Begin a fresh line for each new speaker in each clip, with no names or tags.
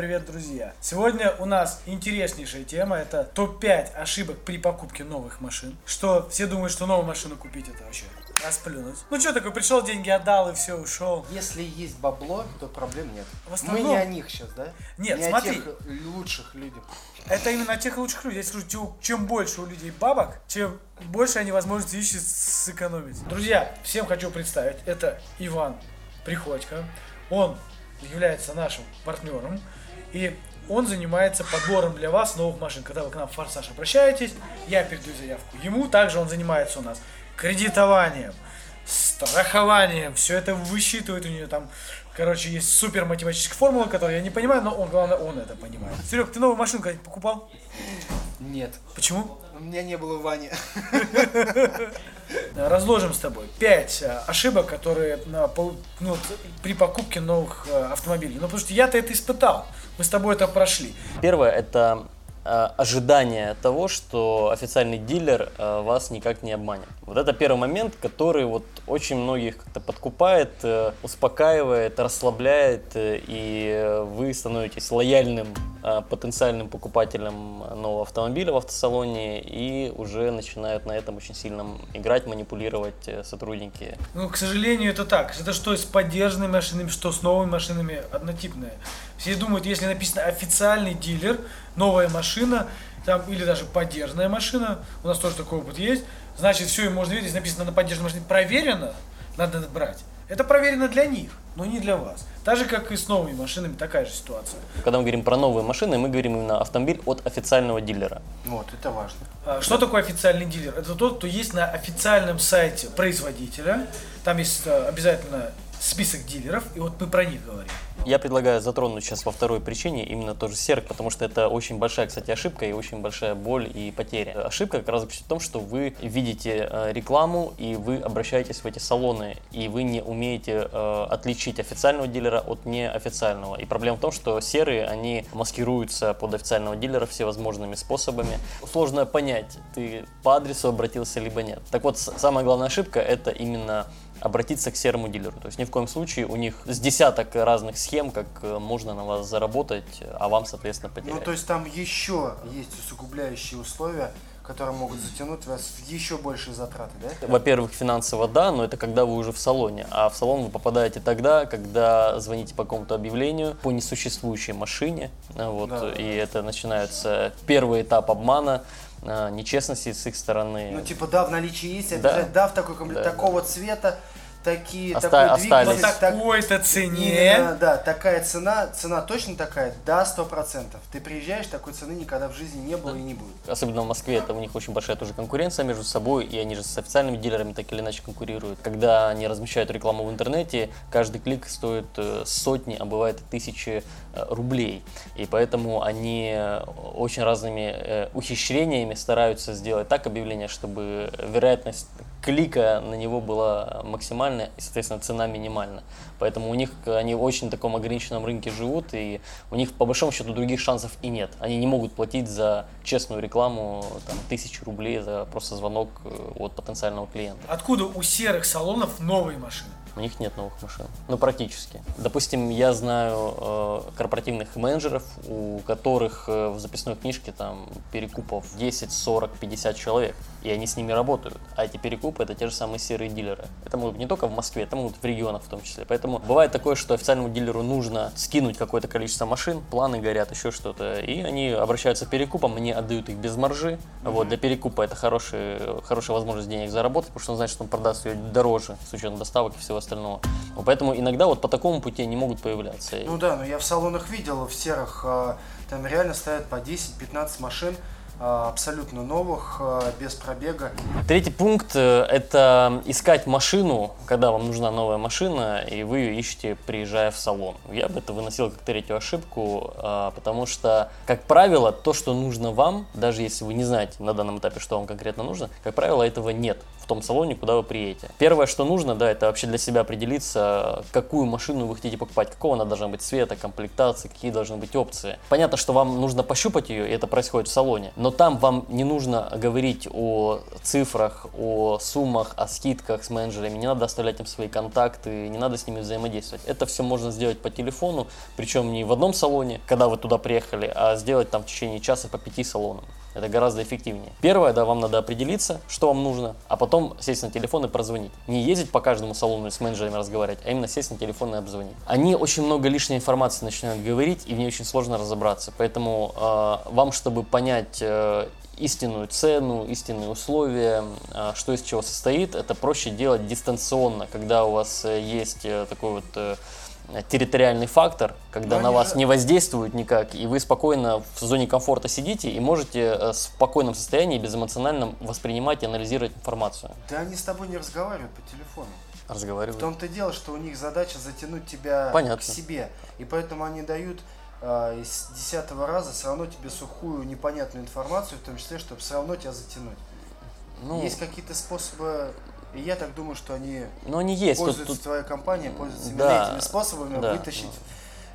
привет, друзья! Сегодня у нас интереснейшая тема, это топ-5 ошибок при покупке новых машин. Что все думают, что новую машину купить это вообще расплюнуть. Ну что такое, пришел, деньги отдал и все, ушел.
Если есть бабло, то проблем нет.
В основном-
Мы не о них сейчас, да?
Нет,
не
смотри.
о тех лучших людях.
Это именно тех лучших людей. Я скажу, чем- чем больше у людей бабок, чем больше они возможности ищут сэкономить. Друзья, всем хочу представить, это Иван Приходько. Он является нашим партнером. И он занимается подбором для вас новых машин. Когда вы к нам в Форсаж обращаетесь, я передаю заявку ему. Также он занимается у нас кредитованием, страхованием. Все это высчитывает у нее там. Короче, есть супер математическая формула, которую я не понимаю, но он, главное, он это понимает. Серег, ты новую когда-нибудь покупал?
Нет.
Почему?
У меня не было Вани.
Разложим с тобой пять э, ошибок, которые ну, при покупке новых э, автомобилей. Ну, потому что я-то это испытал. Мы с тобой это прошли.
Первое это э, ожидание того, что официальный дилер вас никак не обманет. Вот это первый момент, который вот очень многих как-то подкупает, успокаивает, расслабляет, и вы становитесь лояльным потенциальным покупателем нового автомобиля в автосалоне и уже начинают на этом очень сильно играть, манипулировать э, сотрудники
Ну, к сожалению, это так. Это что с поддержанными машинами, что с новыми машинами однотипное. Все думают, если написано официальный дилер, новая машина, там, или даже поддержанная машина, у нас тоже такой опыт есть, значит, все, им можно верить, если написано на поддержанной машине проверено, надо брать. Это проверено для них, но не для вас. Так же, как и с новыми машинами, такая же ситуация.
Когда мы говорим про новые машины, мы говорим именно автомобиль от официального дилера.
Вот, это важно.
А, Что такое официальный дилер? Это тот, кто есть на официальном сайте производителя. Там есть э, обязательно список дилеров, и вот мы про них говорим.
Я предлагаю затронуть сейчас во второй причине именно тоже серк, потому что это очень большая, кстати, ошибка и очень большая боль и потеря. Ошибка как раз в том, что вы видите э, рекламу и вы обращаетесь в эти салоны, и вы не умеете э, отличить официального дилера от неофициального. И проблема в том, что серые, они маскируются под официального дилера всевозможными способами. Сложно понять, ты по адресу обратился либо нет. Так вот, самая главная ошибка это именно обратиться к серому дилеру. То есть ни в коем случае у них с десяток разных схем, как э, можно на вас заработать, а вам, соответственно, потерять.
Ну, то есть там еще есть усугубляющие условия, которые могут затянуть вас в еще большие затраты, да?
Во-первых, финансово да, но это когда вы уже в салоне. А в салон вы попадаете тогда, когда звоните по какому-то объявлению по несуществующей машине. а, Вот,
Да.
И это начинается первый этап обмана, а, нечестности с их стороны.
Ну, типа, да, в наличии есть,
Да.
обязательно, да, в такой комплект,
Да.
такого цвета, такие,
Оста-
такой
остались.
двигатель,
По
так-
такой-то цене.
Именно, да, такая цена, цена точно такая, да, сто процентов. Ты приезжаешь, такой цены никогда в жизни не было и не будет.
Особенно в Москве, это у них очень большая тоже конкуренция между собой, и они же с официальными дилерами так или иначе конкурируют. Когда они размещают рекламу в интернете, каждый клик стоит э, сотни, а бывает и тысячи э, рублей. И поэтому они э, очень разными ухищрениями стараются сделать так объявление, чтобы вероятность клика на него была максимальная и, соответственно, цена минимальна. Поэтому у них э, они в очень таком ограниченном рынке живут, и у них по большому счету других шансов и нет. Они не могут платить за честную рекламу там, тысячу рублей за просто звонок э, от потенциального клиента.
Откуда у серых салонов новые машины?
У них нет новых машин. Ну, практически. Допустим, я знаю э, корпоративных менеджеров, у которых э, в записной книжке там перекупов 10, 40, 50 человек, и они с ними работают. А эти перекупы это те же самые серые дилеры. Это могут не только в Москве, это могут в регионах в том числе. Поэтому бывает такое, что официальному дилеру нужно скинуть какое-то количество машин, планы горят, еще что-то, и они обращаются к перекупам, они отдают их без маржи. Вот, для перекупа это хороший, хорошая возможность денег заработать, потому что он знает, что он продаст ее дороже с учетом доставок и всего остального. Поэтому иногда вот по такому пути они могут появляться.
Ну да, но я в салонах видел, в серых, а, там реально стоят по 10-15 машин, а, абсолютно новых, а, без пробега.
Третий пункт э, – это искать машину, когда вам нужна новая машина, и вы ее ищете, приезжая в салон. Я бы это выносил как третью ошибку, потому что, как правило, то, что нужно вам, даже если вы не знаете на данном этапе, что вам конкретно нужно, как правило, этого нет том салоне, куда вы приедете. Первое, что нужно, да, это вообще для себя определиться, какую машину вы хотите покупать, какого она должна быть цвета, комплектации, какие должны быть опции. Понятно, что вам нужно пощупать ее, и это происходит в салоне, но там вам не нужно говорить о цифрах, о суммах, о скидках с менеджерами, не надо оставлять им свои контакты, не надо с ними взаимодействовать. Это все можно сделать по телефону, причем не в одном салоне, когда вы туда приехали, а сделать там в течение часа по пяти салонам. Это гораздо эффективнее. Первое, да, вам надо определиться, что вам нужно, а потом сесть на телефон и прозвонить. Не ездить по каждому салону и с менеджерами разговаривать, а именно сесть на телефон и обзвонить. Они очень много лишней информации начинают говорить, и в ней очень сложно разобраться. Поэтому э, вам, чтобы понять э, истинную цену, истинные условия, э, что из чего состоит, это проще делать дистанционно, когда у вас э, есть э, такой вот э, территориальный фактор, когда
Но
на
они
вас не воздействует никак, и вы спокойно в зоне комфорта сидите и можете э, в спокойном состоянии, безэмоциональном воспринимать и анализировать информацию.
Да они с тобой не разговаривают по телефону. В
Разговаривать.
том-то дело, что у них задача затянуть тебя
Понятно.
к себе. И поэтому они дают э, из десятого раза все равно тебе сухую, непонятную информацию, в том числе, чтобы все равно тебя затянуть.
Ну,
Есть какие-то способы, и я так думаю, что они
ну, они есть. Тут-
пользуются,
тут-
твоя компания пользуется именно
Да,
этими способами
да.
вытащить,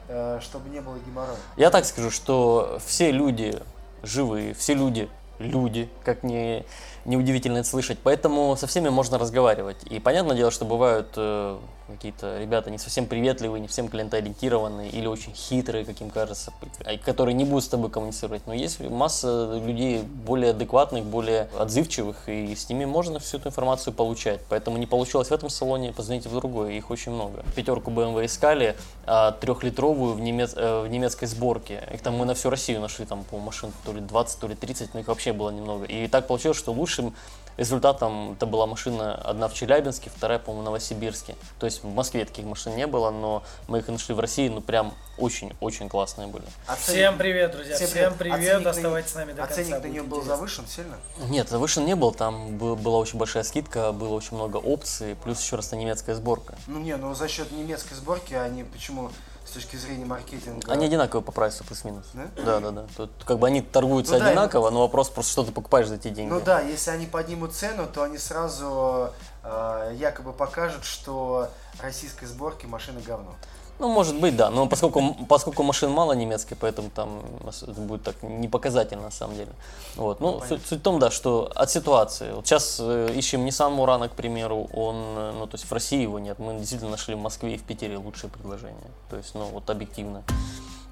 э, чтобы не было геморроя.
Я так скажу, что все люди живые, все люди люди, как не, неудивительно это слышать. Поэтому со всеми можно разговаривать. И понятное дело, что бывают э, какие-то ребята не совсем приветливые, не всем клиентоориентированные или очень хитрые, каким кажется, а, которые не будут с тобой коммуницировать. Но есть масса людей более адекватных, более отзывчивых, и с ними можно всю эту информацию получать. Поэтому не получилось в этом салоне, позвоните в другой, их очень много. Пятерку BMW искали, а, трехлитровую в, немец- э, в немецкой сборке. Их там мы на всю Россию нашли, там, по машин то ли 20, то ли 30, но их вообще было немного. И так получилось, что лучшим результатом это была машина одна в Челябинске, вторая, по-моему, в Новосибирске. То есть в Москве таких машин не было, но мы их нашли в России, ну прям очень-очень классные были.
А
Всем привет, друзья.
Всем
Всем,
привет.
привет.
Оценник на
Оставайтесь
не-
с нами до
А
конца.
ценник на нее был
интересно.
завышен сильно?
Нет, завышен не был, там бы- была очень большая скидка, было очень много опций, плюс еще раз немецкая сборка.
Ну не, ну за счет немецкой сборки они почему с точки зрения маркетинга?
Они одинаковые по прайсу, плюс-минус.
Да?
Да, да, да. Тут как бы они торгуются
Ну да,
одинаково, но вопрос просто, что ты покупаешь за эти деньги.
Ну да, если они поднимут цену, то они сразу э, якобы покажут, что российской сборки машина говно.
Ну, может быть, да. Но поскольку, поскольку машин мало немецкой, поэтому там это будет так не показательно на самом деле. Вот. Ну,
понятно.
суть, суть в том, да, что от ситуации. Вот сейчас э, ищем Nissan Murano, к примеру, он, э, ну, то есть в России его нет. Мы действительно нашли в Москве и в Питере лучшие предложения. То есть, ну, вот объективно.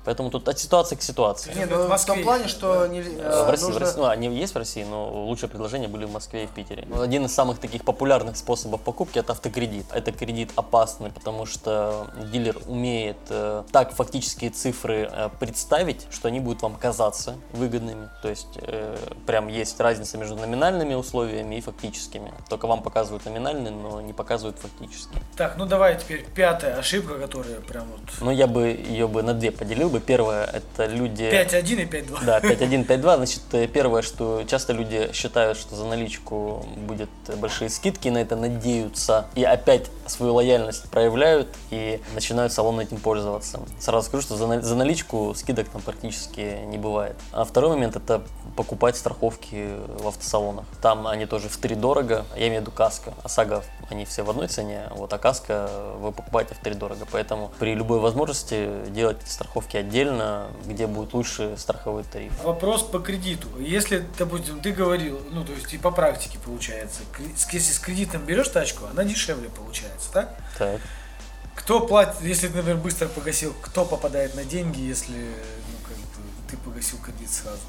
Поэтому тут от ситуации к ситуации.
Не,
в
ну в
Москве
том плане, что
да.
не,
Э,
э,
В России, в
нужно-
России, ну, они есть в России, но лучшие предложения были в Москве и в Питере. Один из самых таких популярных способов покупки это автокредит. Это кредит опасный, потому что дилер умеет э, так фактические цифры э, представить, что они будут вам казаться выгодными. То есть э, прям есть разница между номинальными условиями и фактическими. Только вам показывают номинальные, но не показывают фактические.
Так, ну давай теперь пятая ошибка, которая прям вот
Но я бы ее бы на две поделил бы. Первое это люди...
5.1 и 5.2.
Да, 5.1, 5.2. Значит, э, первое, что часто люди считают, что за наличку будет большие скидки, на это надеются и опять свою лояльность проявляют и начинают салон этим пользоваться. Сразу скажу, что за, за наличку скидок там практически не бывает. А второй момент это покупать страховки в автосалонах. Там они тоже в три дорого, я имею в виду каска. ОСАГО они все в одной цене, вот, а каска вы покупаете в три дорого. Поэтому при любой возможности делайте страховки отдельно, где будет лучше страховой тариф.
Вопрос по кредиту. Если, допустим, ты говорил, ну, то есть и по практике получается, если с кредитом берешь тачку, она дешевле получается, так?
Так.
Кто платит, если ты, например, быстро погасил, кто попадает на деньги, если, ну, как бы, ты погасил кредит сразу?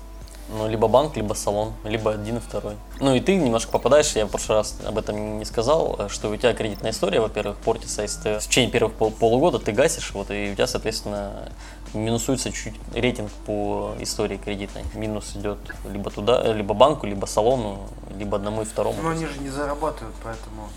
Ну, либо банк, либо салон, либо один и второй. Ну и ты немножко попадаешь, я в прошлый раз об этом не сказал, что у тебя кредитная история, во-первых, портится, если ты в течение первых пол- полугода ты гасишь, вот, и у тебя, соответственно, минусуется чуть рейтинг по истории кредитной. Минус идет либо туда, либо банку, либо салону, либо одному и второму.
Но они же не зарабатывают, поэтому...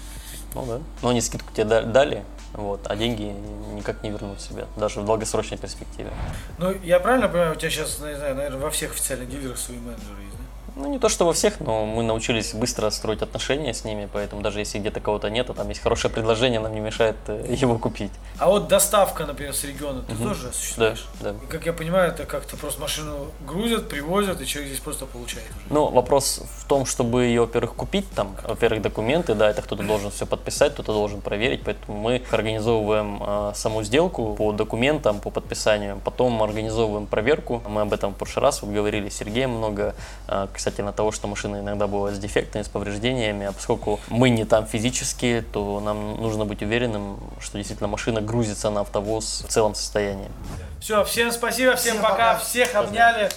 Ну да. Но они скидку тебе да- дали, вот, а деньги никак не вернут себе, даже в долгосрочной перспективе.
Ну, я правильно понимаю, у тебя сейчас, не знаю, наверное, во всех официальных дилерах свои менеджеры есть, да?
Ну, не то, что во всех, но мы научились быстро строить отношения с ними, поэтому даже если где-то кого-то нет, а там есть хорошее предложение, нам не мешает э, его купить.
А вот доставка, например, с региона, ты тоже
Да,
осуществляешь?
да.
И как я понимаю, это как-то просто машину грузят, привозят, и человек здесь просто получает уже.
Ну, вопрос в том, чтобы ее, во-первых, купить там, во-первых, документы, да, это кто-то должен все подписать, кто-то должен проверить, поэтому мы организовываем э, саму сделку по документам, по подписанию, потом организовываем проверку, мы об этом в прошлый раз вот говорили с Сергеем много, э, касательно того, что машина иногда бывает с дефектами, с повреждениями, а поскольку мы не там физически, то нам нужно быть уверенным, что действительно машина грузится на автовоз в целом состоянии.
Все, всем спасибо, всем,
Всем
пока,
пока.
всех обняли.